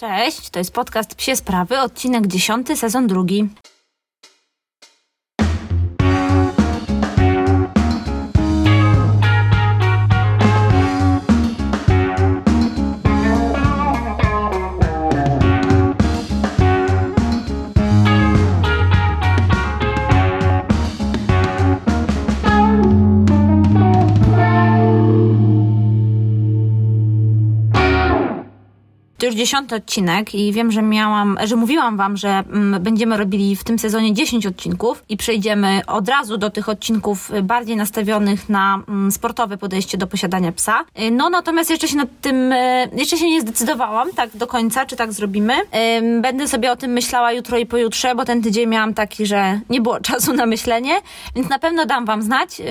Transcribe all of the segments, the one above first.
Cześć, to jest podcast Psie Sprawy, odcinek 10, sezon drugi. To już dziesiąty odcinek i wiem, że miałam, że mówiłam wam, że mm, będziemy robili w tym sezonie 10 odcinków i przejdziemy od razu do tych odcinków bardziej nastawionych na mm, sportowe podejście do posiadania psa. Y, No natomiast jeszcze się nad tym, y, jeszcze się nie zdecydowałam tak do końca, czy tak zrobimy. Będę sobie o tym myślała jutro i pojutrze, bo ten tydzień miałam taki, że nie było czasu na myślenie, więc na pewno dam wam znać.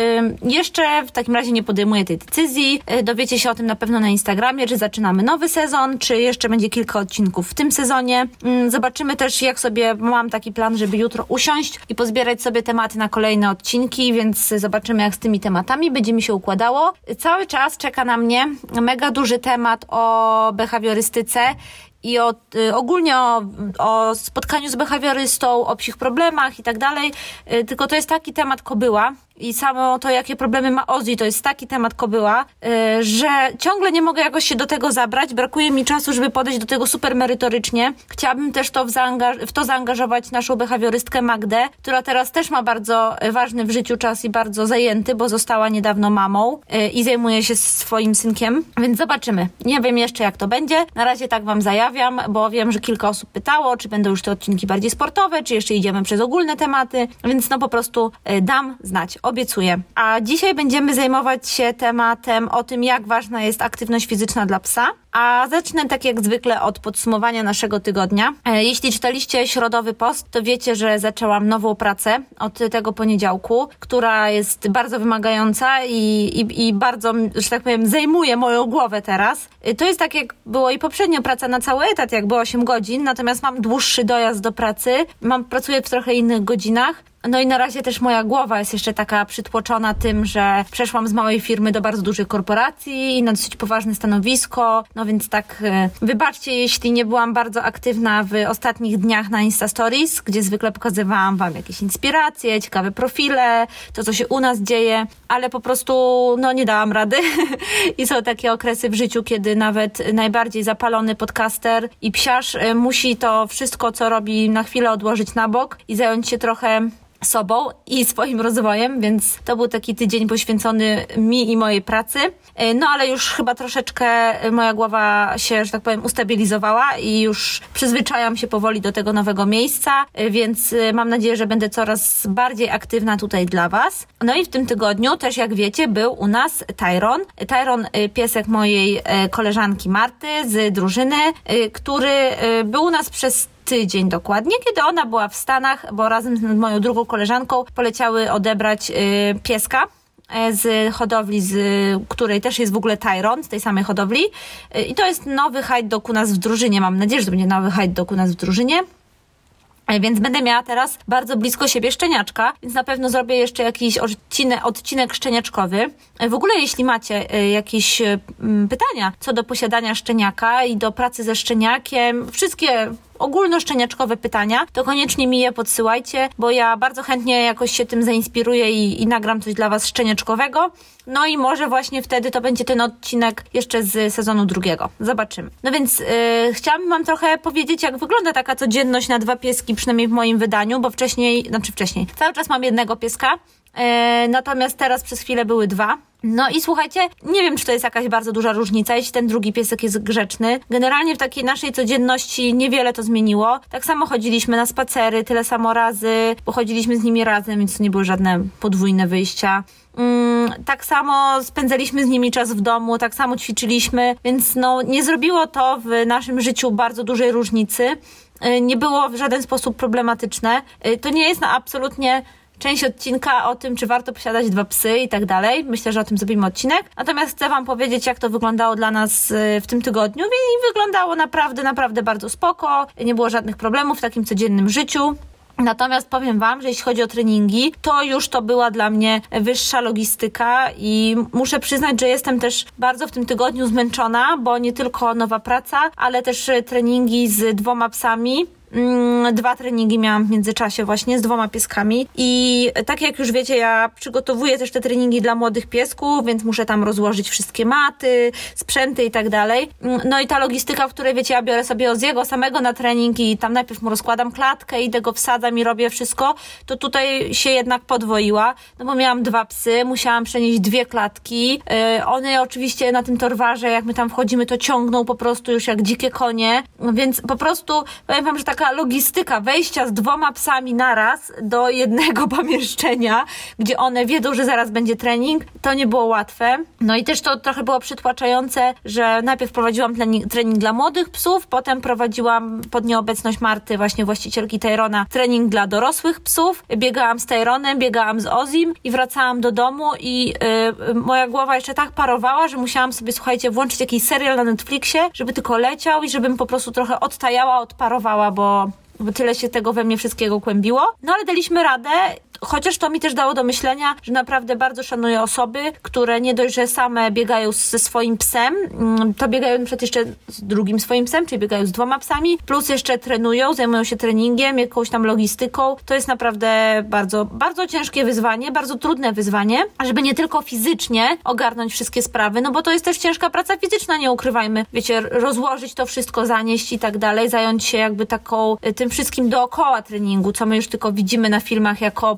Jeszcze w takim razie nie podejmuję tej decyzji. Y, Dowiecie się o tym na pewno na Instagramie, czy zaczynamy nowy sezon, czy jeszcze będzie kilka odcinków w tym sezonie. Mm, Zobaczymy też, jak sobie mam taki plan, żeby jutro usiąść i pozbierać sobie tematy na kolejne odcinki, więc zobaczymy, jak z tymi tematami będzie mi się układało. Cały czas czeka na mnie mega duży temat o behawiorystyce i o, y, ogólnie o, o spotkaniu z behawiorystą, o psich problemach i tak dalej. Y, Tylko to jest taki temat kobyła i samo to, jakie problemy ma Ozzy, to jest taki temat kobyła, y, że ciągle nie mogę jakoś się do tego zabrać. Brakuje mi czasu, żeby podejść do tego super merytorycznie. Chciałabym też to w, w to zaangażować naszą behawiorystkę Magdę, która teraz też ma bardzo ważny w życiu czas i bardzo zajęty, bo została niedawno mamą y, i zajmuje się swoim synkiem, więc zobaczymy. Nie wiem jeszcze, jak to będzie. Na razie tak wam zajawiam, bo wiem, że kilka osób pytało, czy będą już te odcinki bardziej sportowe, czy jeszcze idziemy przez ogólne tematy, więc no po prostu y, dam znać, obiecuję. A dzisiaj będziemy zajmować się tematem o tym, jak ważna jest aktywność fizyczna dla psa. A zacznę tak jak zwykle od podsumowania naszego tygodnia. E, Jeśli czytaliście środowy post, to wiecie, że zaczęłam nową pracę od tego poniedziałku, która jest bardzo wymagająca i, i, i bardzo, że tak powiem, zajmuje moją głowę teraz. E, To jest tak jak było i poprzednio praca na cały etat, jak było 8 godzin, natomiast mam dłuższy dojazd do pracy, mam, pracuję w trochę innych godzinach. No i na razie też moja głowa jest jeszcze taka przytłoczona tym, że przeszłam z małej firmy do bardzo dużej korporacji na dosyć poważne stanowisko. No więc tak, e, wybaczcie, jeśli nie byłam bardzo aktywna w ostatnich dniach na Insta Stories, gdzie zwykle pokazywałam Wam jakieś inspiracje, ciekawe profile, to co się u nas dzieje, ale po prostu no nie dałam rady. I są takie okresy w życiu, kiedy nawet najbardziej zapalony podcaster i psiarz e, musi to wszystko, co robi, na chwilę odłożyć na bok i zająć się trochę sobą i swoim rozwojem, więc to był taki tydzień poświęcony mi i mojej pracy. E, No ale już chyba troszeczkę moja głowa się, że tak powiem, ustabilizowała i już przyzwyczajam się powoli do tego nowego miejsca, e, więc e, mam nadzieję, że będę coraz bardziej aktywna tutaj dla Was. No i w tym tygodniu też, jak wiecie, był u nas Tyron. Tyron, piesek mojej koleżanki Marty z drużyny, który był u nas przez tydzień dokładnie, kiedy ona była w Stanach, bo razem z moją drugą koleżanką poleciały odebrać y, pieska e, z hodowli, z której też jest w ogóle Tyron, z tej samej hodowli. Y, I to jest nowy dog u nas w drużynie. Mam nadzieję, że to będzie nowy dog u nas w drużynie. E, Więc będę miała teraz bardzo blisko siebie szczeniaczka, więc na pewno zrobię jeszcze jakiś odcinek, odcinek szczeniaczkowy. E, W ogóle jeśli macie jakieś pytania co do posiadania szczeniaka i do pracy ze szczeniakiem, wszystkie ogólnoszczeniaczkowe pytania, to koniecznie mi je podsyłajcie, bo ja bardzo chętnie jakoś się tym zainspiruję i, i nagram coś dla Was szczeniaczkowego. No i może właśnie wtedy to będzie ten odcinek jeszcze z sezonu drugiego. Zobaczymy. No więc yy, chciałabym Wam trochę powiedzieć, jak wygląda taka codzienność na dwa pieski, przynajmniej w moim wydaniu, bo wcześniej, znaczy wcześniej, cały czas mam jednego pieska, E, natomiast teraz przez chwilę były dwa. No i słuchajcie, nie wiem, czy to jest jakaś bardzo duża różnica, jeśli ten drugi piesek jest grzeczny. Generalnie w takiej naszej codzienności niewiele to zmieniło. Tak samo chodziliśmy na spacery, tyle samo razy, bo chodziliśmy z nimi razem, więc to nie były żadne podwójne wyjścia. Mm, tak samo spędzaliśmy z nimi czas w domu, tak samo ćwiczyliśmy, więc no nie zrobiło to w naszym życiu bardzo dużej różnicy. Y, Nie było w żaden sposób problematyczne. Y, To nie jest na absolutnie część odcinka o tym, czy warto posiadać dwa psy i tak dalej. Myślę, że o tym zrobimy odcinek. Natomiast chcę Wam powiedzieć, jak to wyglądało dla nas y, w tym tygodniu. I wyglądało naprawdę, naprawdę bardzo spoko. Nie było żadnych problemów w takim codziennym życiu. Natomiast powiem Wam, że jeśli chodzi o treningi, to już to była dla mnie wyższa logistyka i muszę przyznać, że jestem też bardzo w tym tygodniu zmęczona, bo nie tylko nowa praca, ale też treningi z dwoma psami dwa treningi miałam w międzyczasie właśnie z dwoma pieskami i tak jak już wiecie, ja przygotowuję też te treningi dla młodych piesków, więc muszę tam rozłożyć wszystkie maty, sprzęty i tak dalej. Mm, no i ta logistyka, w której wiecie, ja biorę sobie z jego samego na trening i tam najpierw mu rozkładam klatkę i tego wsadzam i robię wszystko, to tutaj się jednak podwoiła, no bo miałam dwa psy, musiałam przenieść dwie klatki. Yy, one oczywiście na tym torwarze, jak my tam wchodzimy, to ciągną po prostu już jak dzikie konie, więc po prostu powiem wam, że tak taka logistyka wejścia z dwoma psami naraz do jednego pomieszczenia, gdzie one wiedzą, że zaraz będzie trening, to nie było łatwe. No i też to trochę było przytłaczające, że najpierw prowadziłam trening, dla młodych psów, potem prowadziłam pod nieobecność Marty, właśnie właścicielki Tyrona, trening dla dorosłych psów. Biegałam z Tyronem, biegałam z Ozim i wracałam do domu i yy, moja głowa jeszcze tak parowała, że musiałam sobie, słuchajcie, włączyć jakiś serial na Netflixie, żeby tylko leciał i żebym po prostu trochę odtajała, odparowała, bo bo, tyle się tego we mnie wszystkiego kłębiło. No ale daliśmy radę Chociaż to mi też dało do myślenia, że naprawdę bardzo szanuję osoby, które nie dość, że same biegają ze swoim psem, mm, to biegają przecież jeszcze z drugim swoim psem, czyli biegają z dwoma psami, plus jeszcze trenują, zajmują się treningiem, jakąś tam logistyką. To jest naprawdę bardzo, bardzo ciężkie wyzwanie, bardzo trudne wyzwanie, żeby nie tylko fizycznie ogarnąć wszystkie sprawy, no bo to jest też ciężka praca fizyczna, nie ukrywajmy. Wiecie, rozłożyć to wszystko, zanieść i tak dalej, zająć się jakby taką, tym wszystkim dookoła treningu, co my już tylko widzimy na filmach jako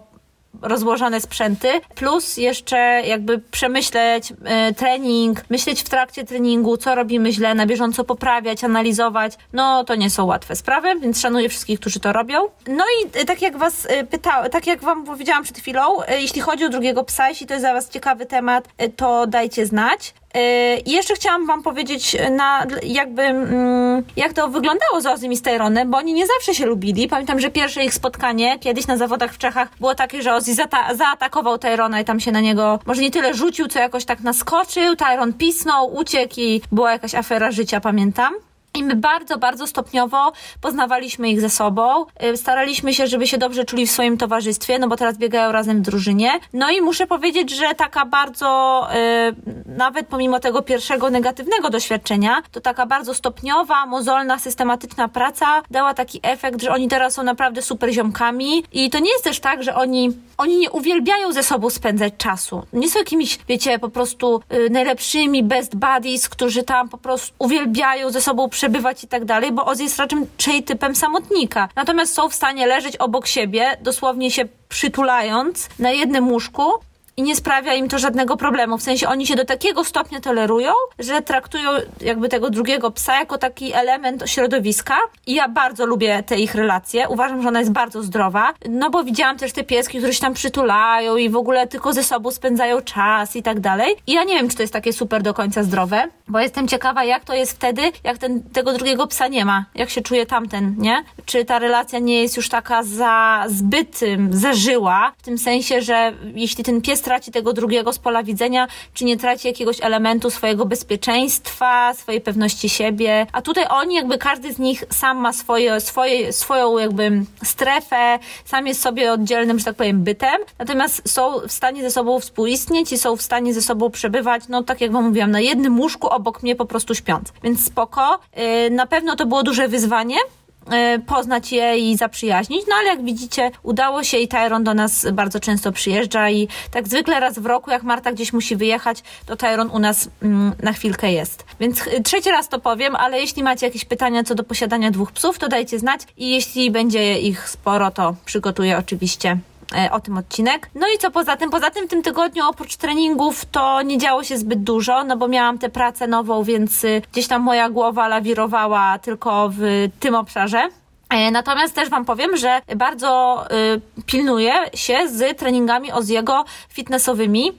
rozłożone sprzęty, plus jeszcze jakby przemyśleć y, trening, myśleć w trakcie treningu, co robimy źle, na bieżąco poprawiać, analizować, no to nie są łatwe sprawy, więc szanuję wszystkich, którzy to robią. No i y, tak jak was y, pytałem, tak jak wam powiedziałam przed chwilą, jeśli chodzi o drugiego psa, jeśli to jest dla was ciekawy temat, to dajcie znać. I jeszcze chciałam Wam powiedzieć, na, jakby, mm, jak to wyglądało z Ozym i Styronem, bo oni nie zawsze się lubili. Pamiętam, że pierwsze ich spotkanie kiedyś na zawodach w Czechach było takie, że Ozzy zata- zaatakował Tyrona i tam się na niego może nie tyle rzucił, co jakoś tak naskoczył. Tyron pisnął, uciekł i była jakaś afera życia, pamiętam. I my bardzo, bardzo stopniowo poznawaliśmy ich ze sobą. Y, staraliśmy się, żeby się dobrze czuli w swoim towarzystwie, no bo teraz biegają razem w drużynie. No i muszę powiedzieć, że taka bardzo, yy, nawet pomimo tego pierwszego negatywnego doświadczenia, to taka bardzo stopniowa, mozolna, systematyczna praca dała taki efekt, że oni teraz są naprawdę super ziomkami. I to nie jest też tak, że oni, oni nie uwielbiają ze sobą spędzać czasu. Nie są jakimiś, wiecie, po prostu yy, najlepszymi best buddies, którzy tam po prostu uwielbiają ze sobą przebywać i tak dalej, bo Oz jest raczej typem samotnika. Natomiast są w stanie leżeć obok siebie, dosłownie się przytulając na jednym łóżku i nie sprawia im to żadnego problemu. W sensie oni się do takiego stopnia tolerują, że traktują jakby tego drugiego psa jako taki element środowiska. I ja bardzo lubię te ich relacje. Uważam, że ona jest bardzo zdrowa. No bo widziałam też te pieski, które się tam przytulają i w ogóle tylko ze sobą spędzają czas i tak dalej. I ja nie wiem, czy to jest takie super do końca zdrowe, bo jestem ciekawa, jak to jest wtedy, jak ten, tego drugiego psa nie ma. Jak się czuje tamten, nie? Czy ta relacja nie jest już taka za zbyt zażyła, w tym sensie, że jeśli ten pies traci tego drugiego z pola widzenia, czy nie traci jakiegoś elementu swojego bezpieczeństwa, swojej pewności siebie. A tutaj oni, jakby każdy z nich sam ma swoje, swoje, swoją jakby strefę, sam jest sobie oddzielnym, że tak powiem, bytem, natomiast są w stanie ze sobą współistnieć i są w stanie ze sobą przebywać, no tak jak wam mówiłam, na jednym łóżku obok mnie po prostu śpiąc. Więc spoko. Yy, na pewno to było duże wyzwanie, poznać je i zaprzyjaźnić. No ale jak widzicie, udało się i Tyron do nas bardzo często przyjeżdża i tak zwykle raz w roku, jak Marta gdzieś musi wyjechać, to Tyron u nas mm, na chwilkę jest. Więc trzeci raz to powiem, ale jeśli macie jakieś pytania co do posiadania dwóch psów, to dajcie znać i jeśli będzie ich sporo, to przygotuję oczywiście E, o tym odcinek. No i co poza tym? Poza tym w tym tygodniu oprócz treningów to nie działo się zbyt dużo, no bo miałam tę pracę nową, więc y, gdzieś tam moja głowa lawirowała tylko w tym obszarze. E, natomiast też Wam powiem, że bardzo y, pilnuję się z treningami Oziego fitnessowymi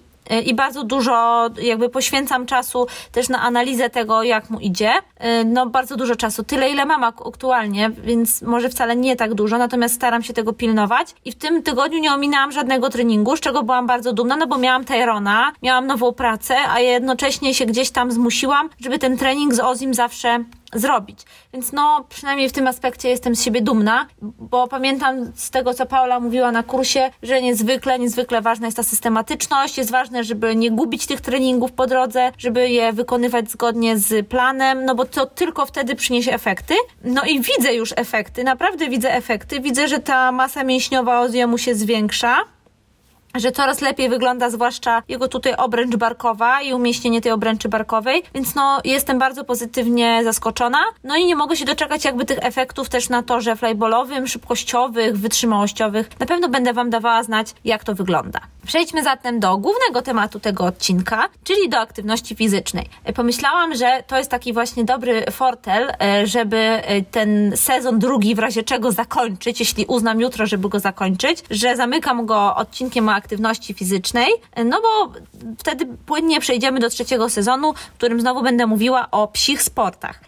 i bardzo dużo jakby poświęcam czasu też na analizę tego, jak mu idzie. Y, no bardzo dużo czasu, tyle ile mam aktualnie, więc może wcale nie tak dużo, natomiast staram się tego pilnować i w tym tygodniu nie ominęłam żadnego treningu, z czego byłam bardzo dumna, no bo miałam Tyrona, miałam nową pracę, a jednocześnie się gdzieś tam zmusiłam, żeby ten trening z Ozim zawsze zrobić. Więc no, przynajmniej w tym aspekcie jestem z siebie dumna, bo pamiętam z tego, co Paula mówiła na kursie, że niezwykle, niezwykle ważna jest ta systematyczność, jest ważne, żeby nie gubić tych treningów po drodze, żeby je wykonywać zgodnie z planem, no bo to tylko wtedy przyniesie efekty. No i widzę już efekty, naprawdę widzę efekty. Widzę, że ta masa mięśniowa Oziemu się zwiększa że coraz lepiej wygląda zwłaszcza jego tutaj obręcz barkowa i umieśnienie tej obręczy barkowej, więc no jestem bardzo pozytywnie zaskoczona. No i nie mogę się doczekać jakby tych efektów też na torze flyballowym, szybkościowych, wytrzymałościowych. Na pewno będę Wam dawała znać, jak to wygląda. Przejdźmy zatem do głównego tematu tego odcinka, czyli do aktywności fizycznej. Pomyślałam, że to jest taki właśnie dobry fortel, e, żeby e, ten sezon drugi w razie czego zakończyć, jeśli uznam jutro, żeby go zakończyć, że zamykam go odcinkiem o aktywności fizycznej, no bo wtedy płynnie przejdziemy do trzeciego sezonu, w którym znowu będę mówiła o psich sportach.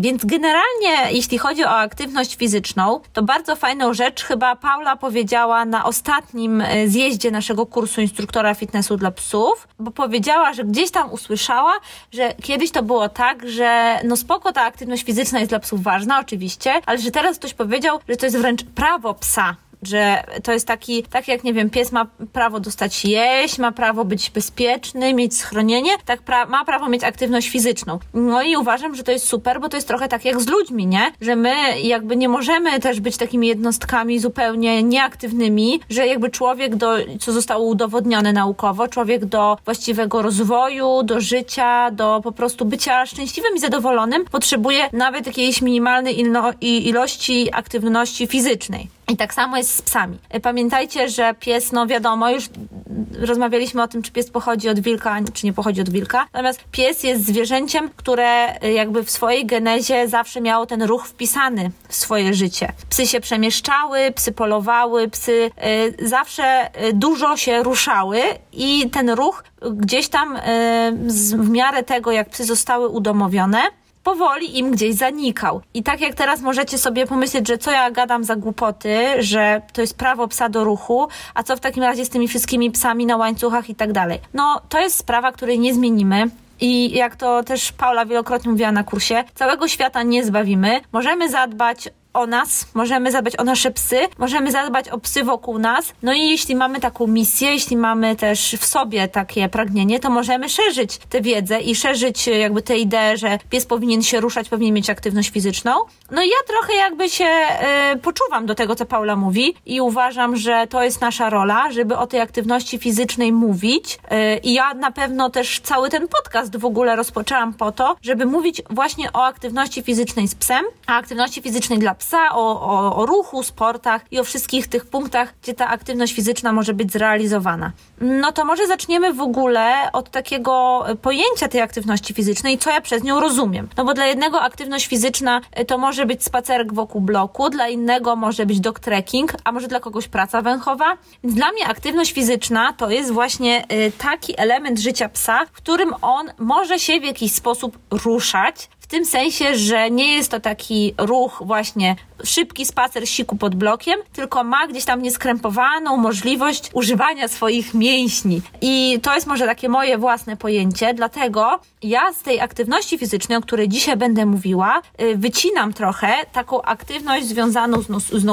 Więc generalnie, jeśli chodzi o aktywność fizyczną, to bardzo fajną rzecz chyba Paula powiedziała na ostatnim zjeździe naszego kursu instruktora fitnessu dla psów, bo powiedziała, że gdzieś tam usłyszała, że kiedyś to było tak, że no spoko ta aktywność fizyczna jest dla psów ważna oczywiście, ale że teraz ktoś powiedział, że to jest wręcz prawo psa że to jest taki, tak jak nie wiem, pies ma prawo dostać jeść, ma prawo być bezpieczny, mieć schronienie, tak pra ma prawo mieć aktywność fizyczną. No i uważam, że to jest super, bo to jest trochę tak jak z ludźmi, nie? Że my jakby nie możemy też być takimi jednostkami zupełnie nieaktywnymi, że jakby człowiek do, co zostało udowodnione naukowo, człowiek do właściwego rozwoju, do życia, do po prostu bycia szczęśliwym i zadowolonym, potrzebuje nawet jakiejś minimalnej ilo ilości aktywności fizycznej. I tak samo jest z psami. Pamiętajcie, że pies, no wiadomo, już rozmawialiśmy o tym, czy pies pochodzi od wilka, czy nie pochodzi od wilka. Natomiast pies jest zwierzęciem, które jakby w swojej genezie zawsze miało ten ruch wpisany w swoje życie. Psy się przemieszczały, psy polowały, psy y, zawsze dużo się ruszały i ten ruch gdzieś tam y, z, w miarę tego, jak psy zostały udomowione, powoli im gdzieś zanikał. I tak jak teraz możecie sobie pomyśleć, że co ja gadam za głupoty, że to jest prawo psa do ruchu, a co w takim razie z tymi wszystkimi psami na łańcuchach i tak dalej. No, to jest sprawa, której nie zmienimy. I jak to też Paula wielokrotnie mówiła na kursie, całego świata nie zbawimy. Możemy zadbać o nas, możemy zadbać o nasze psy, możemy zadbać o psy wokół nas. No i jeśli mamy taką misję, jeśli mamy też w sobie takie pragnienie, to możemy szerzyć tę wiedzę i szerzyć jakby tę ideę, że pies powinien się ruszać, powinien mieć aktywność fizyczną. No i ja trochę jakby się y, poczuwam do tego, co Paula mówi i uważam, że to jest nasza rola, żeby o tej aktywności fizycznej mówić. Y, I ja na pewno też cały ten podcast w ogóle rozpoczęłam po to, żeby mówić właśnie o aktywności fizycznej z psem, a aktywności fizycznej dla psa, o, o, o ruchu, sportach i o wszystkich tych punktach, gdzie ta aktywność fizyczna może być zrealizowana. No to może zaczniemy w ogóle od takiego pojęcia tej aktywności fizycznej, co ja przez nią rozumiem. No bo dla jednego aktywność fizyczna y, to może być spacerek wokół bloku, dla innego może być dog trekking, a może dla kogoś praca węchowa. Dla mnie aktywność fizyczna to jest właśnie y, taki element życia psa, w którym on może się w jakiś sposób ruszać, tym sensie, że nie jest to taki ruch właśnie szybki spacer siku pod blokiem, tylko ma gdzieś tam nieskrępowaną możliwość używania swoich mięśni. I to jest może takie moje własne pojęcie, dlatego ja z tej aktywności fizycznej, o której dzisiaj będę mówiła, y, wycinam trochę taką aktywność związaną z, nos, z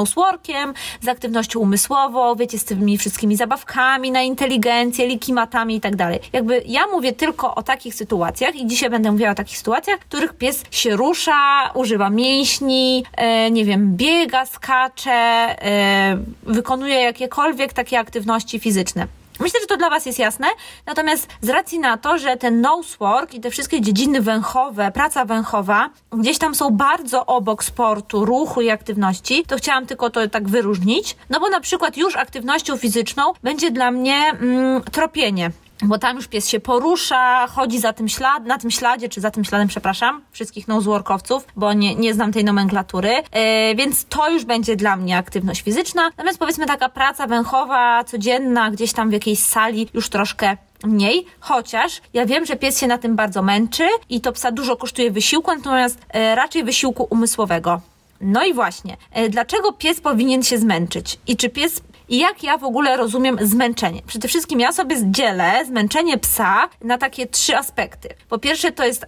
z aktywnością umysłową, wiecie, z tymi wszystkimi zabawkami na inteligencję, likimatami i tak dalej. Jakby ja mówię tylko o takich sytuacjach i dzisiaj będę mówiła o takich sytuacjach, w których pies się rusza, używa mięśni, e, nie wiem, biega, skacze, e, wykonuje jakiekolwiek takie aktywności fizyczne. Myślę, że to dla Was jest jasne. Natomiast z racji na to, że ten nosework i te wszystkie dziedziny węchowe, praca węchowa gdzieś tam są bardzo obok sportu, ruchu i aktywności, to chciałam tylko to tak wyróżnić. No bo na przykład już aktywnością fizyczną będzie dla mnie mm, tropienie bo tam już pies się porusza, chodzi za tym ślad, na tym śladzie, czy za tym śladem, przepraszam, wszystkich noseworkowców, bo nie, nie znam tej nomenklatury, yy, więc to już będzie dla mnie aktywność fizyczna. Natomiast powiedzmy taka praca węchowa, codzienna, gdzieś tam w jakiejś sali, już troszkę mniej, chociaż ja wiem, że pies się na tym bardzo męczy i to psa dużo kosztuje wysiłku, natomiast yy, raczej wysiłku umysłowego. No i właśnie, yy, dlaczego pies powinien się zmęczyć? I czy pies i jak ja w ogóle rozumiem zmęczenie. Przede wszystkim ja sobie dzielę zmęczenie psa na takie trzy aspekty. Po pierwsze to jest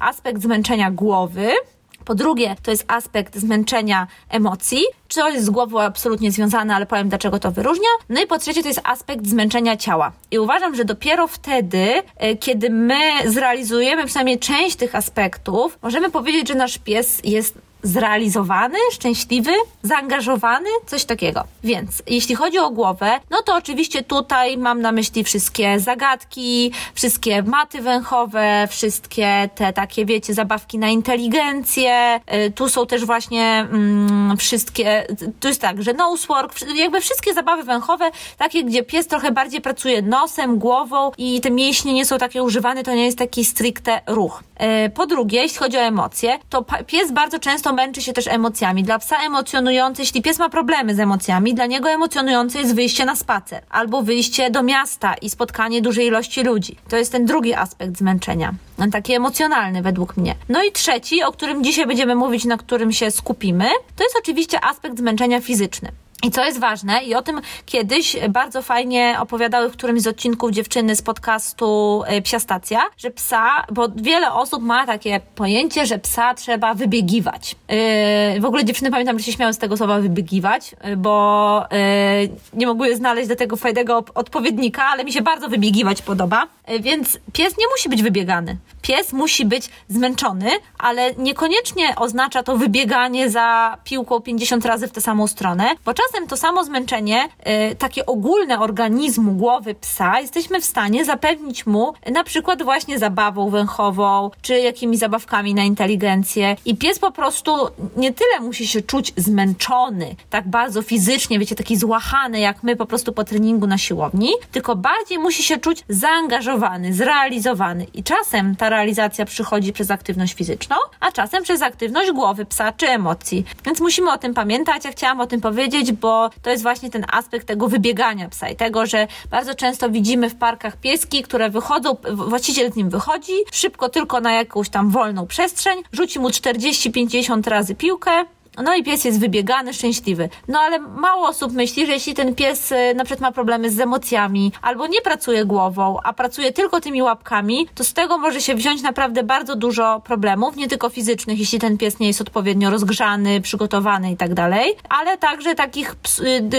aspekt zmęczenia głowy, Po drugie, to jest aspekt zmęczenia emocji, to jest z głową absolutnie związane, ale powiem dlaczego to wyróżnia. No i po trzecie, to jest aspekt zmęczenia ciała. I uważam, że dopiero wtedy, e, kiedy my zrealizujemy przynajmniej część tych aspektów, możemy powiedzieć, że nasz pies jest zrealizowany, szczęśliwy, zaangażowany, coś takiego. Więc jeśli chodzi o głowę, no to oczywiście tutaj mam na myśli wszystkie zagadki, wszystkie maty węchowe, wszystkie te takie, wiecie, zabawki na inteligencję. Y, tu są też właśnie mm, wszystkie, to jest tak, że nosework, jakby wszystkie zabawy węchowe, takie, gdzie pies trochę bardziej pracuje nosem, głową i te mięśnie nie są takie używane, to nie jest taki stricte ruch. Y, po drugie, jeśli chodzi o emocje, to pies bardzo często męczy się też emocjami. Dla psa emocjonujący, jeśli pies ma problemy z emocjami, dla niego emocjonujące jest wyjście na spacer albo wyjście do miasta i spotkanie dużej ilości ludzi. To jest ten drugi aspekt zmęczenia. Taki emocjonalny według mnie. No i trzeci, o którym dzisiaj będziemy mówić, na którym się skupimy, to jest oczywiście aspekt zmęczenia fizyczny. I co jest ważne, i o tym kiedyś bardzo fajnie opowiadały w którymś z odcinków dziewczyny z podcastu e, Psia Stacja, że psa, bo wiele osób ma takie pojęcie, że psa trzeba wybiegiwać. Yy, w ogóle dziewczyny pamiętam, że się śmiały z tego słowa wybiegiwać, e, bo yy, nie mogły znaleźć do tego fajnego odpowiednika, ale mi się bardzo wybiegiwać podoba. Yy, więc pies nie musi być wybiegany. Pies musi być zmęczony, ale niekoniecznie oznacza to wybieganie za piłką 50 razy w tę samą stronę, bo czasem to samo zmęczenie, y, takie ogólne organizmu głowy psa, jesteśmy w stanie zapewnić mu na przykład właśnie zabawą węchową, czy jakimiś zabawkami na inteligencję. I pies po prostu nie tyle musi się czuć zmęczony, tak bardzo fizycznie, wiecie, taki złachany, jak my po prostu po treningu na siłowni, tylko bardziej musi się czuć zaangażowany, zrealizowany. I czasem ta realizacja przychodzi przez aktywność fizyczną, a czasem przez aktywność głowy psa czy emocji. Więc musimy o tym pamiętać. Ja chciałam o tym powiedzieć, bo to jest właśnie ten aspekt tego wybiegania psa i tego, że bardzo często widzimy w parkach pieski, które wychodzą, właściciel z nim wychodzi, szybko tylko na jakąś tam wolną przestrzeń, rzuci mu 40-50 razy piłkę, no i pies jest wybiegany, szczęśliwy. No ale mało osób myśli, że jeśli ten pies y, na przykład ma problemy z emocjami, albo nie pracuje głową, a pracuje tylko tymi łapkami, to z tego może się wziąć naprawdę bardzo dużo problemów, nie tylko fizycznych, jeśli ten pies nie jest odpowiednio rozgrzany, przygotowany i tak dalej, ale także takich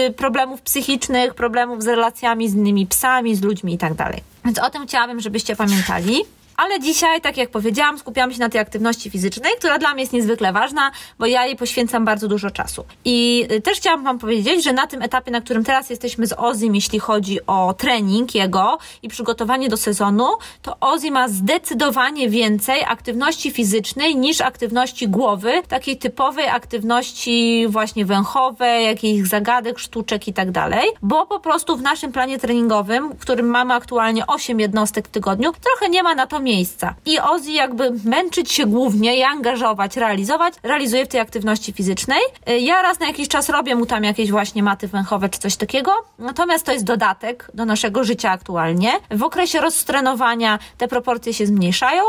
y, problemów psychicznych, problemów z relacjami z innymi psami, z ludźmi i tak dalej. Więc o tym chciałabym, żebyście pamiętali. Ale dzisiaj, tak jak powiedziałam, skupiamy się na tej aktywności fizycznej, która dla mnie jest niezwykle ważna, bo ja jej poświęcam bardzo dużo czasu. I y, też chciałam Wam powiedzieć, że na tym etapie, na którym teraz jesteśmy z Ozim, jeśli chodzi o trening jego i przygotowanie do sezonu, to Ozzy ma zdecydowanie więcej aktywności fizycznej niż aktywności głowy, takiej typowej aktywności właśnie węchowej, jakichś zagadek, sztuczek i tak dalej, bo po prostu w naszym planie treningowym, w którym mamy aktualnie 8 jednostek w tygodniu, trochę nie ma na to miejsca. I Ozzy jakby męczyć się głównie i angażować, realizować, realizuje w tej aktywności fizycznej. Y, ja raz na jakiś czas robię mu tam jakieś właśnie maty węchowe czy coś takiego, natomiast to jest dodatek do naszego życia aktualnie. W okresie rozstrenowania te proporcje się zmniejszają,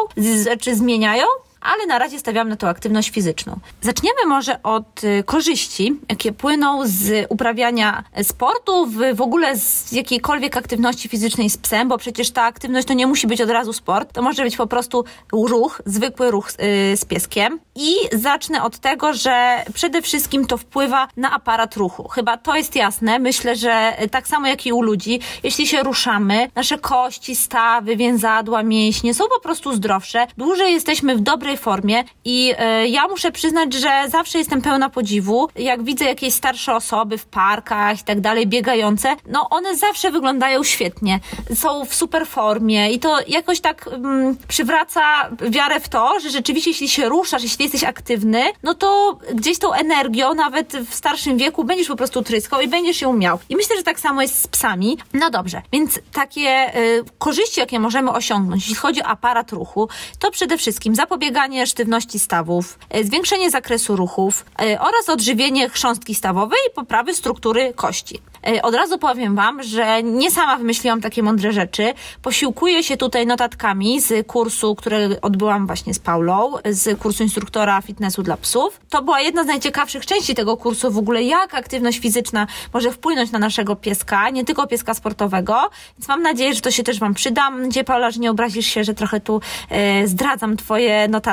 czy zmieniają, ale na razie stawiam na tą aktywność fizyczną. Zaczniemy może od y, korzyści, jakie płyną z uprawiania sportu, w, ogóle z jakiejkolwiek aktywności fizycznej z psem, bo przecież ta aktywność to nie musi być od razu sport, to może być po prostu ruch, zwykły ruch yy, z pieskiem. I zacznę od tego, że przede wszystkim to wpływa na aparat ruchu. Chyba to jest jasne. Myślę, że tak samo jak i u ludzi, jeśli się ruszamy, nasze kości, stawy, więzadła, mięśnie są po prostu zdrowsze, dłużej jesteśmy w dobrej dobrej formie i e, ja muszę przyznać, że zawsze jestem pełna podziwu, jak widzę jakieś starsze osoby w parkach i tak dalej, biegające, no one zawsze wyglądają świetnie, są w super formie i to jakoś tak mm, przywraca wiarę w to, że rzeczywiście jeśli się ruszasz, jeśli jesteś aktywny, no to gdzieś tą energią, nawet w starszym wieku, będziesz po prostu tryskał i będziesz ją miał. I myślę, że tak samo jest z psami. No dobrze, więc takie y, korzyści, jakie możemy osiągnąć, jeśli chodzi o aparat ruchu, to przede wszystkim zapobieganie zapobieganie sztywności stawów, e, zwiększenie zakresu ruchów e, oraz odżywienie chrząstki stawowej i poprawy struktury kości. E, od razu powiem Wam, że nie sama wymyśliłam takie mądre rzeczy. Posiłkuję się tutaj notatkami z kursu, który odbyłam właśnie z Paulą, z kursu instruktora fitnessu dla psów. To była jedna z najciekawszych części tego kursu w ogóle, jak aktywność fizyczna może wpłynąć na naszego pieska, nie tylko pieska sportowego, więc mam nadzieję, że to się też Wam przyda. Mam nadzieję, Paula, że nie obrazisz się, że trochę tu e, zdradzam Twoje notatki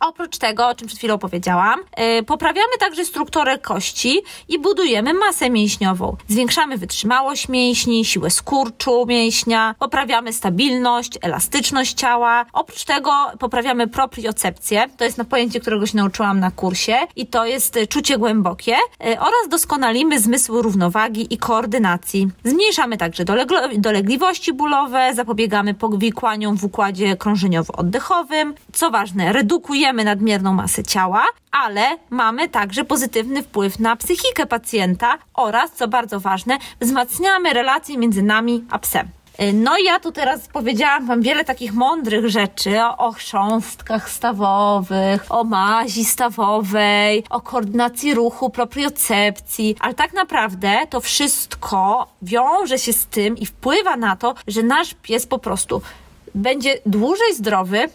Oprócz tego, o czym przed chwilą powiedziałam, yy, poprawiamy także strukturę kości i budujemy masę mięśniową. Zwiększamy wytrzymałość mięśni, siłę skurczu mięśnia, poprawiamy stabilność, elastyczność ciała. Oprócz tego poprawiamy propriocepcję. To jest na pojęcie, którego się nauczyłam na kursie i to jest czucie głębokie yy, oraz doskonalimy zmysł równowagi i koordynacji. Zmniejszamy także dolegliwości bólowe, zapobiegamy powikłaniom w układzie krążeniowo-oddechowym. Co ważne, redukujemy nadmierną masę ciała, ale mamy także pozytywny wpływ na psychikę pacjenta oraz, co bardzo ważne, wzmacniamy relacje między nami a psem. No i ja tu teraz powiedziałam Wam wiele takich mądrych rzeczy o, o chrząstkach stawowych, o mazi stawowej, o koordynacji ruchu, propriocepcji, ale tak naprawdę to wszystko wiąże się z tym i wpływa na to, że nasz pies po prostu będzie dłużej zdrowy,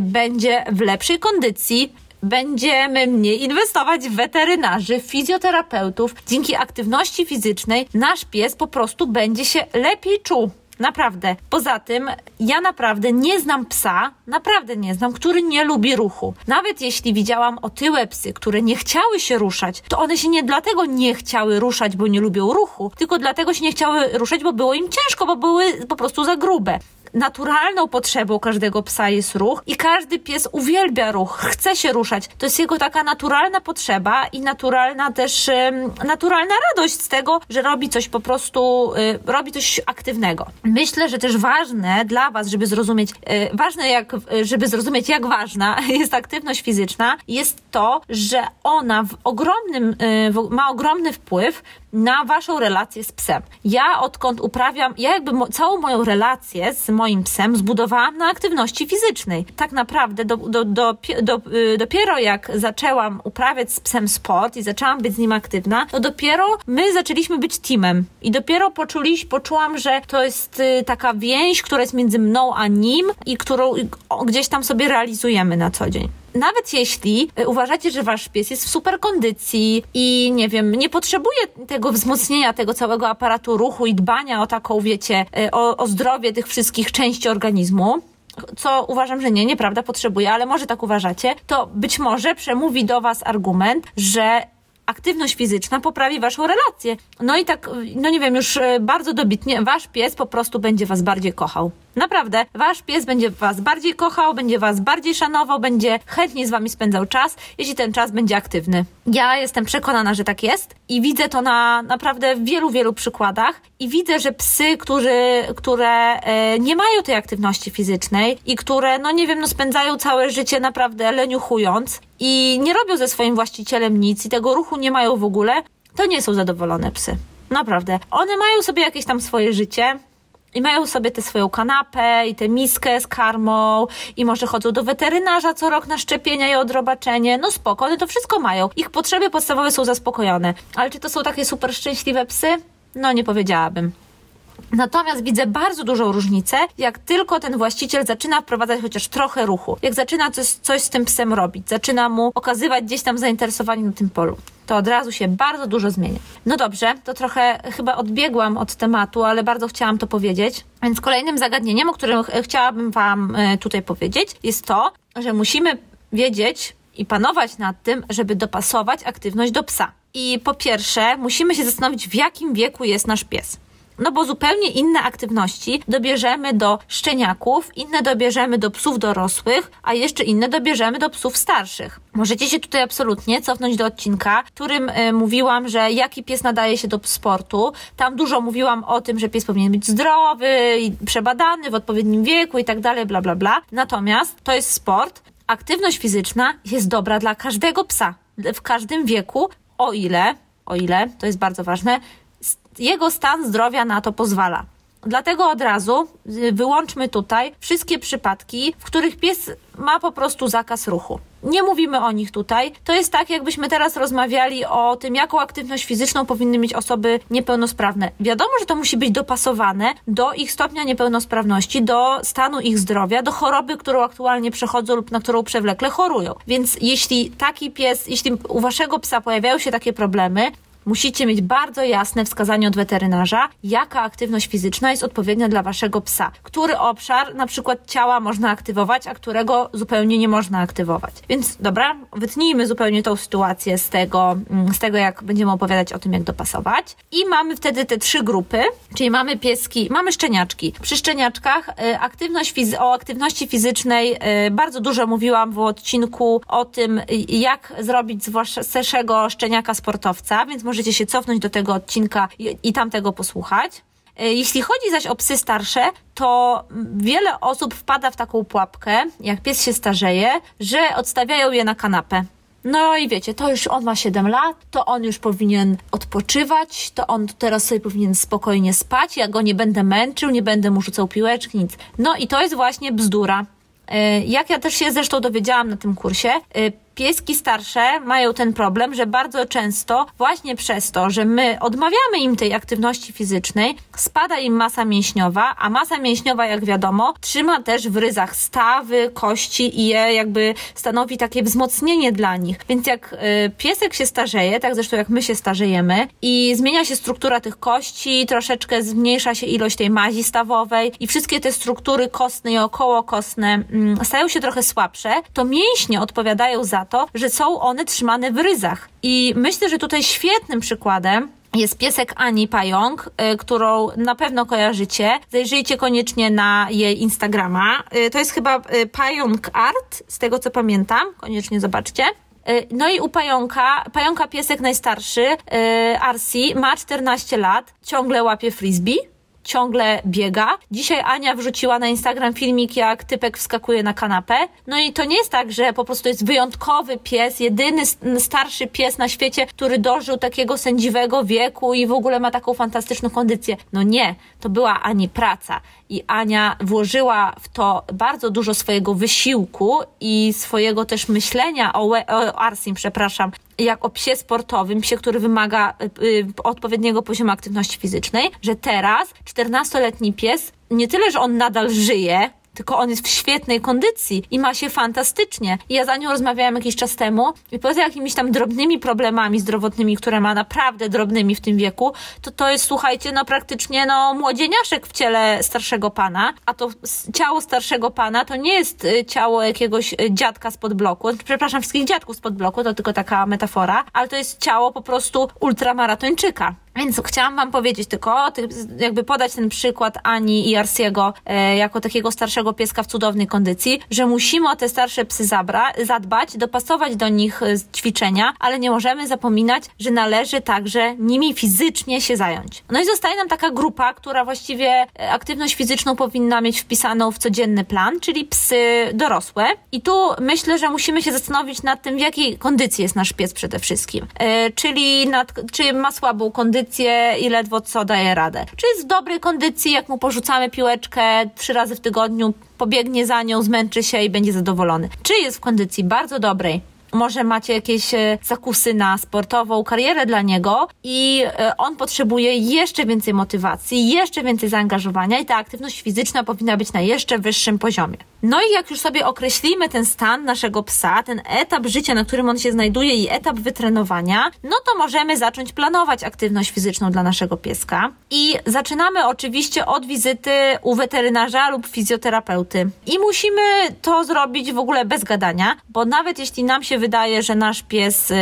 będzie w lepszej kondycji, będziemy mniej inwestować w weterynarzy, fizjoterapeutów. Dzięki aktywności fizycznej nasz pies po prostu będzie się lepiej czuł. Naprawdę. Poza tym, ja naprawdę nie znam psa, naprawdę nie znam, który nie lubi ruchu. Nawet jeśli widziałam otyłe psy, które nie chciały się ruszać, to one się nie dlatego nie chciały ruszać, bo nie lubią ruchu, tylko dlatego się nie chciały ruszać, bo było im ciężko, bo były po prostu za grube naturalną potrzebą każdego psa jest ruch i każdy pies uwielbia ruch, chce się ruszać. To jest jego taka naturalna potrzeba i naturalna też, naturalna radość z tego, że robi coś po prostu, y, robi coś aktywnego. Myślę, że też ważne dla Was, żeby zrozumieć, y, ważne jak, żeby zrozumieć jak ważna jest aktywność fizyczna, jest to, że ona w ogromnym, y, ma ogromny wpływ na waszą relację z psem. Ja odkąd uprawiam, ja jakby mo, całą moją relację z moim psem zbudowałam na aktywności fizycznej. Tak naprawdę do, do, do, y, dopiero jak zaczęłam uprawiać z psem sport i zaczęłam być z nim aktywna, to dopiero my zaczęliśmy być teamem. I dopiero poczuliś, poczułam, że to jest y, taka więź, która jest między mną a nim i którą gdzieś tam sobie realizujemy na co dzień nawet jeśli e, uważacie, że wasz pies jest w super kondycji i nie wiem, nie potrzebuje tego wzmocnienia tego całego aparatu ruchu i dbania o taką, wiecie, e, o, o zdrowie tych wszystkich części organizmu, co uważam, że nie, nieprawda, potrzebuje, ale może tak uważacie, to być może przemówi do Was argument, że aktywność fizyczna poprawi waszą relację. No i tak, no nie wiem, już e, bardzo dobitnie, wasz pies po prostu będzie was bardziej kochał. Naprawdę, wasz pies będzie was bardziej kochał, będzie was bardziej szanował, będzie chętnie z wami spędzał czas, jeśli ten czas będzie aktywny. Ja jestem przekonana, że tak jest i widzę to na naprawdę wielu, wielu przykładach i widzę, że psy, którzy, które e, nie mają tej aktywności fizycznej i które, no nie wiem, no spędzają całe życie naprawdę leniuchując i nie robią ze swoim właścicielem nic i tego ruchu nie mają w ogóle, to nie są zadowolone psy. Naprawdę. One mają sobie jakieś tam swoje życie, i mają sobie tę swoją kanapę i tę miskę z karmą i może chodzą do weterynarza co rok na szczepienia i odrobaczenie. No spoko, one to wszystko mają. Ich potrzeby podstawowe są zaspokojone. Ale czy to są takie super szczęśliwe psy? No nie powiedziałabym. Natomiast widzę bardzo dużą różnicę, jak tylko ten właściciel zaczyna wprowadzać chociaż trochę ruchu, jak zaczyna coś, coś z tym psem robić, zaczyna mu okazywać gdzieś tam zainteresowanie na tym polu to od razu się bardzo dużo zmienia. No dobrze, to trochę chyba odbiegłam od tematu, ale bardzo chciałam to powiedzieć. Więc kolejnym zagadnieniem, o którym chciałabym Wam e, tutaj powiedzieć, jest to, że musimy wiedzieć i panować nad tym, żeby dopasować aktywność do psa. I po pierwsze, musimy się zastanowić, w jakim wieku jest nasz pies. No bo zupełnie inne aktywności dobierzemy do szczeniaków, inne dobierzemy do psów dorosłych, a jeszcze inne dobierzemy do psów starszych. Możecie się tutaj absolutnie cofnąć do odcinka, w którym y, mówiłam, że jaki pies nadaje się do sportu. Tam dużo mówiłam o tym, że pies powinien być zdrowy i przebadany w odpowiednim wieku i tak dalej, bla, bla, bla. Natomiast to jest sport. Aktywność fizyczna jest dobra dla każdego psa w każdym wieku, o ile, o ile, to jest bardzo ważne, jego stan zdrowia na to pozwala. Dlatego od razu y, wyłączmy tutaj wszystkie przypadki, w których pies ma po prostu zakaz ruchu. Nie mówimy o nich tutaj. To jest tak, jakbyśmy teraz rozmawiali o tym, jaką aktywność fizyczną powinny mieć osoby niepełnosprawne. Wiadomo, że to musi być dopasowane do ich stopnia niepełnosprawności, do stanu ich zdrowia, do choroby, którą aktualnie przechodzą lub na którą przewlekle chorują. Więc jeśli taki pies, jeśli u waszego psa pojawiają się takie problemy, musicie mieć bardzo jasne wskazanie od weterynarza, jaka aktywność fizyczna jest odpowiednia dla waszego psa. Który obszar na przykład ciała można aktywować, a którego zupełnie nie można aktywować. Więc dobra, wytnijmy zupełnie tą sytuację z tego, mm, z tego jak będziemy opowiadać o tym, jak dopasować. I mamy wtedy te trzy grupy, czyli mamy pieski, mamy szczeniaczki. Przy szczeniaczkach y, aktywność fizy- o aktywności fizycznej y, bardzo dużo mówiłam w odcinku o tym, y, jak zrobić z waszego szczeniaka sportowca, więc możecie się cofnąć do tego odcinka i, i tamtego posłuchać. Y, Jeśli chodzi zaś o psy starsze, to wiele osób wpada w taką pułapkę, jak pies się starzeje, że odstawiają je na kanapę. No i wiecie, to już on ma 7 lat, to on już powinien odpoczywać, to on teraz sobie powinien spokojnie spać, ja go nie będę męczył, nie będę mu rzucał piłeczki, nic. No i to jest właśnie bzdura. Y, Jak ja też się zresztą dowiedziałam na tym kursie, y, pieski starsze mają ten problem, że bardzo często właśnie przez to, że my odmawiamy im tej aktywności fizycznej, spada im masa mięśniowa, a masa mięśniowa, jak wiadomo, trzyma też w ryzach stawy, kości i je jakby stanowi takie wzmocnienie dla nich. Więc jak y, piesek się starzeje, tak zresztą jak my się starzejemy i zmienia się struktura tych kości, troszeczkę zmniejsza się ilość tej mazi stawowej i wszystkie te struktury kostne i okołokostne mm, stają się trochę słabsze, to mięśnie odpowiadają za to, że są one trzymane w ryzach. I myślę, że tutaj świetnym przykładem jest piesek Ani Pająk, y, którą na pewno kojarzycie. Zajrzyjcie koniecznie na jej Instagrama. Y, to jest chyba y, Pająk Art, z tego co pamiętam. Koniecznie zobaczcie. No i u pająka, pająka piesek najstarszy, Arsi, ma 14 lat, ciągle łapie frisbee, ciągle biega. Dzisiaj Ania wrzuciła na Instagram filmik, jak typek wskakuje na kanapę. No i to nie jest tak, że po prostu jest wyjątkowy pies, jedyny starszy pies na świecie, który dożył takiego sędziwego wieku i w ogóle ma taką fantastyczną kondycję. No nie, to była Ani praca. I Ania włożyła w to bardzo dużo swojego wysiłku i swojego też myślenia o, łe- o Arsim, przepraszam, jak o psie sportowym, psie, który wymaga y, y, odpowiedniego poziomu aktywności fizycznej, że teraz 14-letni pies nie tyle, że on nadal żyje, tylko on jest w świetnej kondycji i ma się fantastycznie. I ja za nią rozmawiałam jakiś czas temu i poza jakimiś tam drobnymi problemami zdrowotnymi, które ma naprawdę drobnymi w tym wieku, to to jest, słuchajcie, no praktycznie no młodzieniaszek w ciele starszego pana, a to ciało starszego pana to nie jest y, ciało jakiegoś y, dziadka spod bloku, przepraszam wszystkich dziadków spod bloku, to tylko taka metafora, ale to jest ciało po prostu ultramaratończyka. Więc chciałam wam powiedzieć tylko, ty- jakby podać ten przykład Ani i Arsiego e, jako takiego starszego pieska w cudownej kondycji, że musimy o te starsze psy zabra- zadbać, dopasować do nich e, ćwiczenia, ale nie możemy zapominać, że należy także nimi fizycznie się zająć. No i zostaje nam taka grupa, która właściwie e, aktywność fizyczną powinna mieć wpisaną w codzienny plan, czyli psy dorosłe. I tu myślę, że musimy się zastanowić nad tym, w jakiej kondycji jest nasz pies przede wszystkim. E, czyli nad, czy ma słabą kondycję i ledwo co daje radę. Czy jest w dobrej kondycji, jak mu porzucamy piłeczkę trzy razy w tygodniu, pobiegnie za nią, zmęczy się i będzie zadowolony. Czy jest w kondycji bardzo dobrej, może macie jakieś e, zakusy na sportową karierę dla niego i e, on potrzebuje jeszcze więcej motywacji, jeszcze więcej zaangażowania i ta aktywność fizyczna powinna być na jeszcze wyższym poziomie. No i jak już sobie określimy ten stan naszego psa, ten etap życia, na którym on się znajduje i etap wytrenowania, no to możemy zacząć planować aktywność fizyczną dla naszego pieska. I zaczynamy oczywiście od wizyty u weterynarza lub fizjoterapeuty. I musimy to zrobić w ogóle bez gadania, bo nawet jeśli nam się wydaje, że nasz pies y,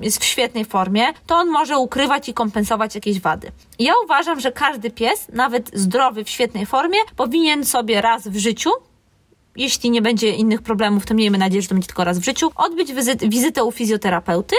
jest w świetnej formie, to on może ukrywać i kompensować jakieś wady. Ja uważam, że każdy pies, nawet zdrowy, w świetnej formie, powinien sobie raz w życiu jeśli nie będzie innych problemów, to miejmy nadzieję, że to będzie tylko raz w życiu, odbyć wizyt, wizytę u fizjoterapeuty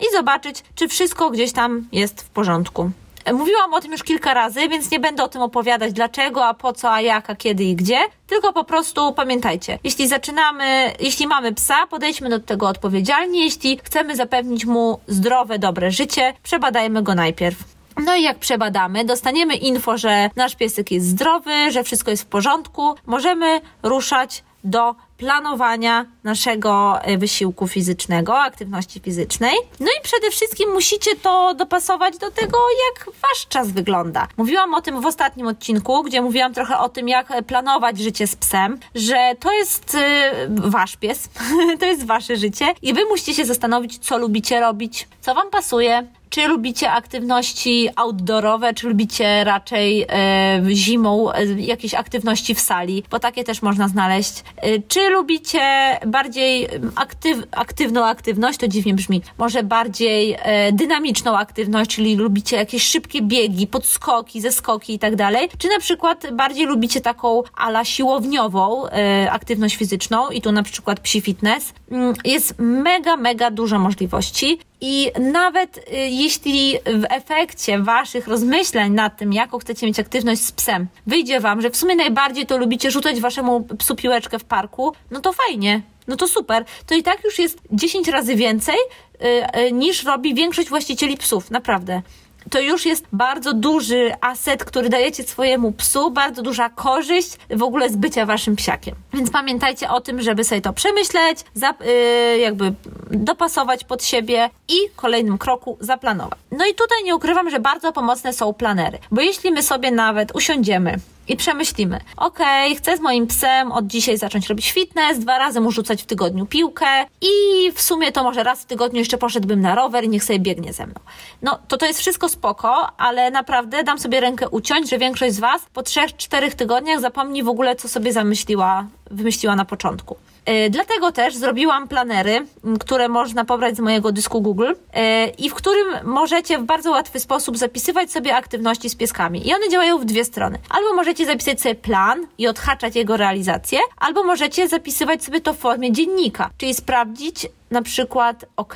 i zobaczyć, czy wszystko gdzieś tam jest w porządku. Mówiłam o tym już kilka razy, więc nie będę o tym opowiadać dlaczego, a po co, a jak, a kiedy i gdzie. Tylko po prostu pamiętajcie, jeśli zaczynamy, jeśli mamy psa, podejdźmy do tego odpowiedzialnie. Jeśli chcemy zapewnić mu zdrowe, dobre życie, przebadajmy go najpierw. No i jak przebadamy, dostaniemy info, że nasz piesek jest zdrowy, że wszystko jest w porządku, możemy ruszać do planowania naszego e, wysiłku fizycznego, aktywności fizycznej. No i przede wszystkim musicie to dopasować do tego, jak wasz czas wygląda. Mówiłam o tym w ostatnim odcinku, gdzie mówiłam trochę o tym, jak planować życie z psem, że to jest e, wasz pies, to jest wasze życie i wy musicie się zastanowić, co lubicie robić, co wam pasuje, czy lubicie aktywności outdoorowe, czy lubicie raczej e, zimą e, jakieś aktywności w sali, bo takie też można znaleźć. E, czy lubicie bardziej aktyw, aktywną aktywność, to dziwnie brzmi, może bardziej e, dynamiczną aktywność, czyli lubicie jakieś szybkie biegi, podskoki, zeskoki i tak dalej, czy na przykład bardziej lubicie taką ala siłowniową e, aktywność fizyczną i tu na przykład psi fitness. Mm, jest mega, mega dużo możliwości. I nawet y, jeśli w efekcie waszych rozmyślań nad tym, jaką chcecie mieć aktywność z psem, wyjdzie wam, że w sumie najbardziej to lubicie rzucać waszemu psu piłeczkę w parku, no to fajnie, no to super. To i tak już jest 10 razy więcej y, y, niż robi większość właścicieli psów, naprawdę to już jest bardzo duży aset, który dajecie swojemu psu, bardzo duża korzyść w ogóle z bycia waszym psiakiem. Więc pamiętajcie o tym, żeby sobie to przemyśleć, yy, jakby dopasować pod siebie i w kolejnym kroku zaplanować. No i tutaj nie ukrywam, że bardzo pomocne są planery, bo jeśli my sobie nawet usiądziemy i przemyślimy, ok, chcę z moim psem od dzisiaj zacząć robić fitness, dwa razy mu rzucać w tygodniu piłkę i w sumie to może raz w tygodniu jeszcze poszedłbym na rower i niech sobie biegnie ze mną. No to to jest wszystko spoko, ale naprawdę dam sobie rękę uciąć, że większość z Was po trzech, czterech tygodniach zapomni w ogóle, co sobie zamyśliła, wymyśliła na początku. E, dlatego też zrobiłam planery, które można pobrać z mojego dysku Google e, i w którym możecie w bardzo łatwy sposób zapisywać sobie aktywności z pieskami. I one działają w dwie strony. Albo możecie zapisać sobie plan i odhaczać jego realizację, albo możecie zapisywać sobie to w formie dziennika, czyli sprawdzić na przykład, ok,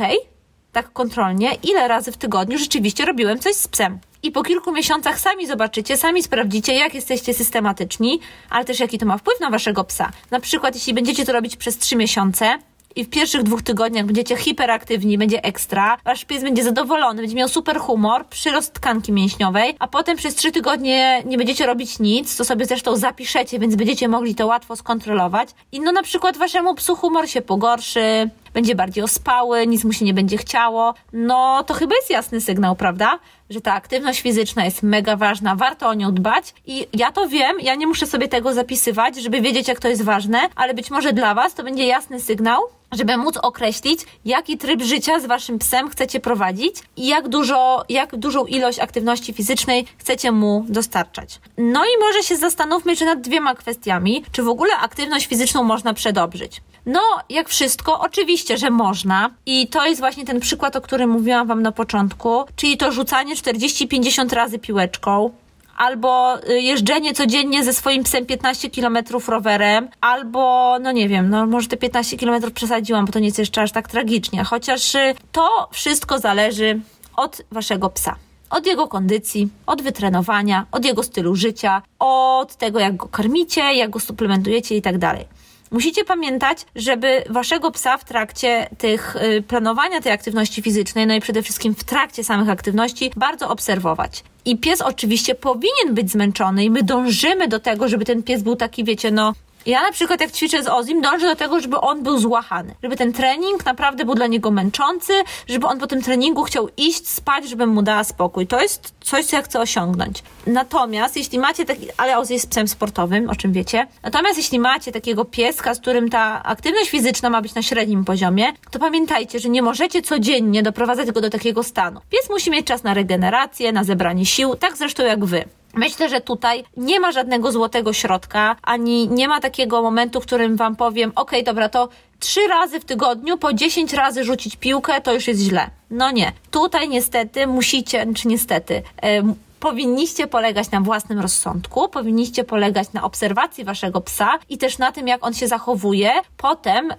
tak kontrolnie, ile razy w tygodniu rzeczywiście robiłem coś z psem. I po kilku miesiącach sami zobaczycie, sami sprawdzicie, jak jesteście systematyczni, ale też jaki to ma wpływ na waszego psa. Na przykład, jeśli będziecie to robić przez trzy miesiące, i w pierwszych dwóch tygodniach będziecie hiperaktywni, będzie ekstra, wasz pies będzie zadowolony, będzie miał super humor, przyrost tkanki mięśniowej, a potem przez trzy tygodnie nie będziecie robić nic, co sobie zresztą zapiszecie, więc będziecie mogli to łatwo skontrolować. I no na przykład waszemu psu humor się pogorszy, będzie bardziej ospały, nic mu się nie będzie chciało, no to chyba jest jasny sygnał, prawda? Że ta aktywność fizyczna jest mega ważna, warto o nią dbać i ja to wiem, ja nie muszę sobie tego zapisywać, żeby wiedzieć, jak to jest ważne, ale być może dla Was to będzie jasny sygnał, żeby móc określić, jaki tryb życia z waszym psem chcecie prowadzić i jak dużo, jak dużą ilość aktywności fizycznej chcecie mu dostarczać. No i może się zastanówmy jeszcze nad dwiema kwestiami, czy w ogóle aktywność fizyczną można przedobrzyć. No, jak wszystko, oczywiście, że można. I to jest właśnie ten przykład, o którym mówiłam Wam na początku, czyli to rzucanie 40-50 razy piłeczką, albo y, jeżdżenie codziennie ze swoim psem 15 km rowerem, albo, no nie wiem, no może te 15 km przesadziłam, bo to nie jest jeszcze aż tak tragicznie, chociaż y, to wszystko zależy od waszego psa od jego kondycji, od wytrenowania, od jego stylu życia, od tego, jak go karmicie, jak go suplementujecie i tak dalej. Musicie pamiętać, żeby waszego psa w trakcie tych y, planowania tej aktywności fizycznej, no i przede wszystkim w trakcie samych aktywności, bardzo obserwować. I pies oczywiście powinien być zmęczony i my dążymy do tego, żeby ten pies był taki, wiecie, no ja na przykład jak ćwiczę z Ozim, dążę do tego, żeby on był złachany. Żeby ten trening naprawdę był dla niego męczący, żeby on po tym treningu chciał iść spać, żebym mu dała spokój. To jest coś, co ja chcę osiągnąć. Natomiast jeśli macie taki, ale Oz jest psem sportowym, o czym wiecie. Natomiast jeśli macie takiego pieska, z którym ta aktywność fizyczna ma być na średnim poziomie, to pamiętajcie, że nie możecie codziennie doprowadzać go do takiego stanu. Pies musi mieć czas na regenerację, na zebranie sił, tak zresztą jak wy. Myślę, że tutaj nie ma żadnego złotego środka, ani nie ma takiego momentu, w którym wam powiem, ok, dobra, to trzy razy w tygodniu po 10 razy rzucić piłkę, to już jest źle. No nie. Tutaj niestety musicie, czy niestety, yy, powinniście polegać na własnym rozsądku, powinniście polegać na obserwacji waszego psa i też na tym, jak on się zachowuje potem, e,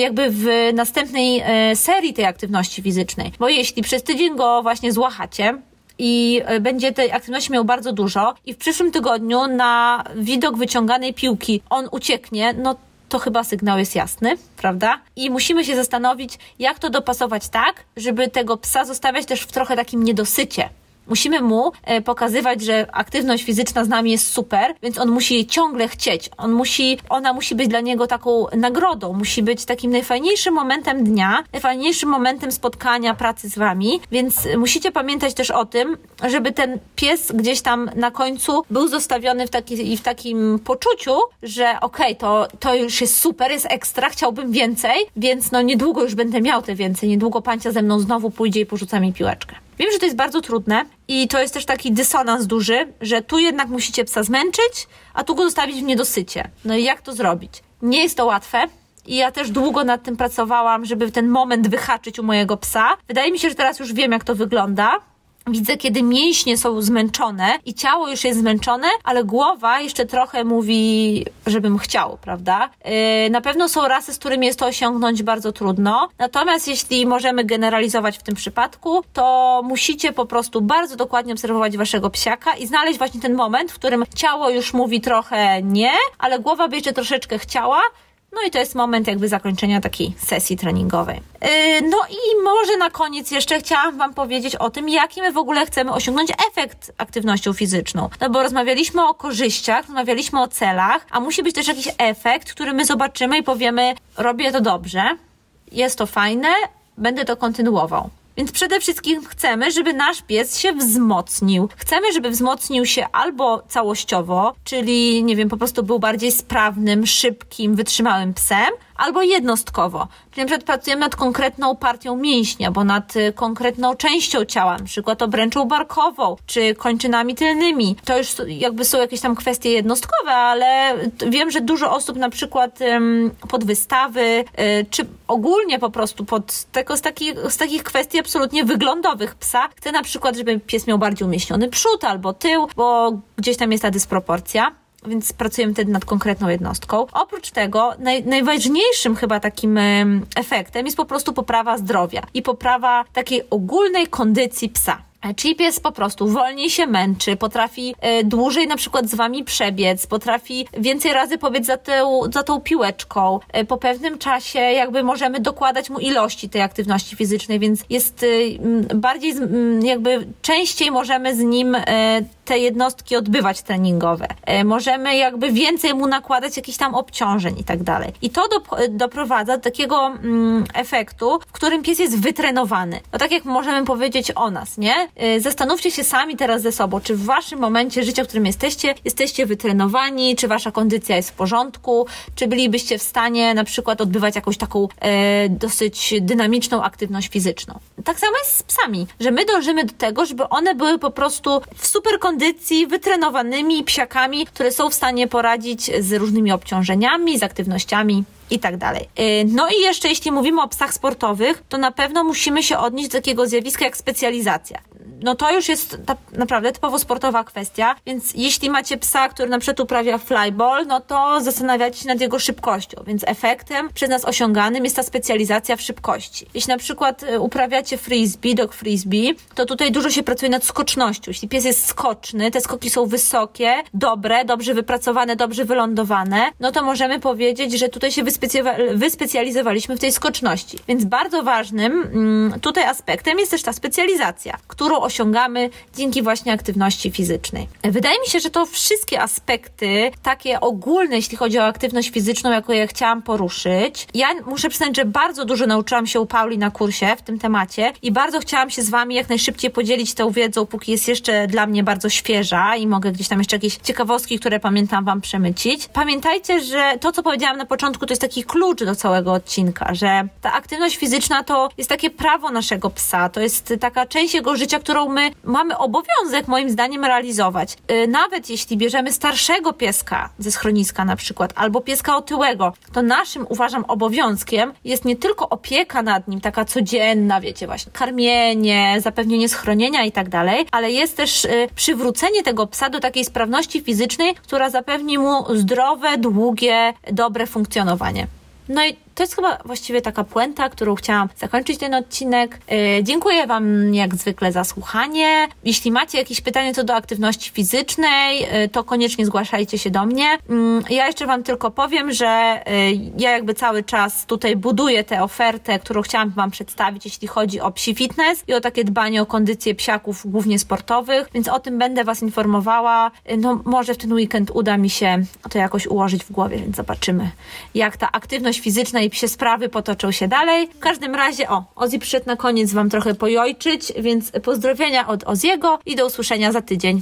jakby w następnej e, serii tej aktywności fizycznej. Bo jeśli przez tydzień go właśnie złachacie, i e, będzie tej aktywności miał bardzo dużo i w przyszłym tygodniu na widok wyciąganej piłki on ucieknie, no to chyba sygnał jest jasny, prawda? I musimy się zastanowić, jak to dopasować tak, żeby tego psa zostawiać też w trochę takim niedosycie, Musimy mu e, pokazywać, że aktywność fizyczna z nami jest super, więc on musi jej ciągle chcieć. On musi, ona musi być dla niego taką nagrodą, musi być takim najfajniejszym momentem dnia, najfajniejszym momentem spotkania, pracy z wami, więc musicie pamiętać też o tym, żeby ten pies gdzieś tam na końcu był zostawiony w, taki, w takim poczuciu, że okej, okay, to, to już jest super, jest ekstra, chciałbym więcej, więc no niedługo już będę miał te więcej, niedługo pancia ze mną znowu pójdzie i porzuca mi piłeczkę. Wiem, że to jest bardzo trudne i to jest też taki dysonans duży, że tu jednak musicie psa zmęczyć, a tu go zostawić w niedosycie. No i jak to zrobić? Nie jest to łatwe, i ja też długo nad tym pracowałam, żeby ten moment wyhaczyć u mojego psa. Wydaje mi się, że teraz już wiem, jak to wygląda. Widzę, kiedy mięśnie są zmęczone i ciało już jest zmęczone, ale głowa jeszcze trochę mówi, żebym chciał, prawda? Yy, na pewno są rasy, z którymi jest to osiągnąć bardzo trudno. Natomiast jeśli możemy generalizować w tym przypadku, to musicie po prostu bardzo dokładnie obserwować waszego psiaka i znaleźć właśnie ten moment, w którym ciało już mówi trochę nie, ale głowa by jeszcze troszeczkę chciała no i to jest moment jakby zakończenia takiej sesji treningowej. Yy, no i może na koniec jeszcze chciałam Wam powiedzieć o tym, jaki my w ogóle chcemy osiągnąć efekt aktywnością fizyczną. No bo rozmawialiśmy o korzyściach, rozmawialiśmy o celach, a musi być też jakiś efekt, który my zobaczymy i powiemy, robię to dobrze, jest to fajne, będę to kontynuował. Więc przede wszystkim chcemy, żeby nasz pies się wzmocnił. Chcemy, żeby wzmocnił się albo całościowo, czyli nie wiem, po prostu był bardziej sprawnym, szybkim, wytrzymałym psem, albo jednostkowo. Czyli na przykład pracujemy nad konkretną partią mięśnia, bo nad y, konkretną częścią ciała, na przykład obręczą barkową, czy kończynami tylnymi. To już jakby są jakieś tam kwestie jednostkowe, ale wiem, że dużo osób na przykład pod wystawy, y, czy ogólnie po prostu pod tego, z, takich, z takich kwestii absolutnie wyglądowych psa, chce na przykład, żeby pies miał bardziej umieśniony przód albo tył, bo gdzieś tam jest ta dysproporcja więc pracujemy wtedy nad konkretną jednostką. Oprócz tego, naj, najważniejszym chyba takim efektem jest po prostu poprawa zdrowia i poprawa takiej ogólnej kondycji psa. Czyli pies po prostu wolniej się męczy, potrafi e, dłużej na przykład z wami przebiec, potrafi więcej razy pobiec za, za tą piłeczką. E, po pewnym czasie jakby możemy dokładać mu ilości tej aktywności fizycznej, więc jest e, bardziej jakby częściej możemy z nim te jednostki odbywać treningowe. Możemy jakby więcej mu nakładać jakichś tam obciążeń i tak dalej. I to do, doprowadza do takiego mm, efektu, w którym pies jest wytrenowany. No tak jak możemy powiedzieć o nas, nie? Y, zastanówcie się sami teraz ze sobą, czy w waszym momencie życia, w którym jesteście, jesteście wytrenowani, czy wasza kondycja jest w porządku, czy bylibyście w stanie na przykład odbywać jakąś taką e, dosyć dynamiczną aktywność fizyczną. Tak samo jest z psami, że my dążymy do tego, żeby one były po prostu w super kondycji, wytrenowanymi psiakami, które są w stanie poradzić z różnymi obciążeniami, z aktywnościami i tak dalej. Y, no i jeszcze jeśli mówimy o psach sportowych, to na pewno musimy się odnieść do takiego zjawiska jak specjalizacja no to już jest ta, naprawdę typowo sportowa kwestia, więc jeśli macie psa, który na przykład uprawia flyball, no to zastanawiacie się nad jego szybkością, więc efektem przez nas osiąganym jest ta specjalizacja w szybkości. Jeśli na przykład y, uprawiacie frisbee, dog frisbee, to tutaj dużo się pracuje nad skocznością. Jeśli pies jest skoczny, te skoki są wysokie, dobre, dobrze wypracowane, dobrze wylądowane, no to możemy powiedzieć, że tutaj się wyspecjalizowaliśmy w tej skoczności. Więc bardzo ważnym mm, tutaj aspektem jest też ta specjalizacja, którą osiągamy dzięki właśnie aktywności fizycznej. Wydaje mi się, że to wszystkie aspekty takie ogólne, jeśli chodzi o aktywność fizyczną, jaką ja chciałam poruszyć. Ja muszę przyznać, że bardzo dużo nauczyłam się u Pauli na kursie w tym temacie i bardzo chciałam się z Wami jak najszybciej podzielić tą wiedzą, póki jest jeszcze dla mnie bardzo świeża i mogę gdzieś tam jeszcze jakieś ciekawostki, które pamiętam Wam przemycić. Pamiętajcie, że to, co powiedziałam na początku, to jest taki klucz do całego odcinka, że ta aktywność fizyczna to jest takie prawo naszego psa, to jest taka część jego życia, którą my mamy obowiązek moim zdaniem realizować. Y, nawet jeśli bierzemy starszego pieska ze schroniska na przykład, albo pieska otyłego, to naszym, uważam, obowiązkiem jest nie tylko opieka nad nim, taka codzienna, wiecie, właśnie karmienie, zapewnienie schronienia i tak dalej, ale jest też y, przywrócenie tego psa do takiej sprawności fizycznej, która zapewni mu zdrowe, długie, dobre funkcjonowanie. No i to jest chyba właściwie taka puenta, którą chciałam zakończyć ten odcinek. Yy, dziękuję Wam jak zwykle za słuchanie. Jeśli macie jakieś pytania co do aktywności fizycznej, yy, to koniecznie zgłaszajcie się do mnie. Yy, ja jeszcze Wam tylko powiem, że ja jakby cały czas tutaj buduję tę ofertę, którą chciałam Wam przedstawić, jeśli chodzi o psi fitness i o takie dbanie o kondycję psiaków, głównie sportowych, więc o tym będę Was informowała. No może w ten weekend uda mi się to jakoś ułożyć w głowie, więc zobaczymy, jak ta aktywność fizyczna i psie sprawy potoczą się dalej. W każdym razie, o, Ozzy przyszedł na koniec Wam trochę pojojczyć, więc pozdrowienia od Oziego i do usłyszenia za tydzień.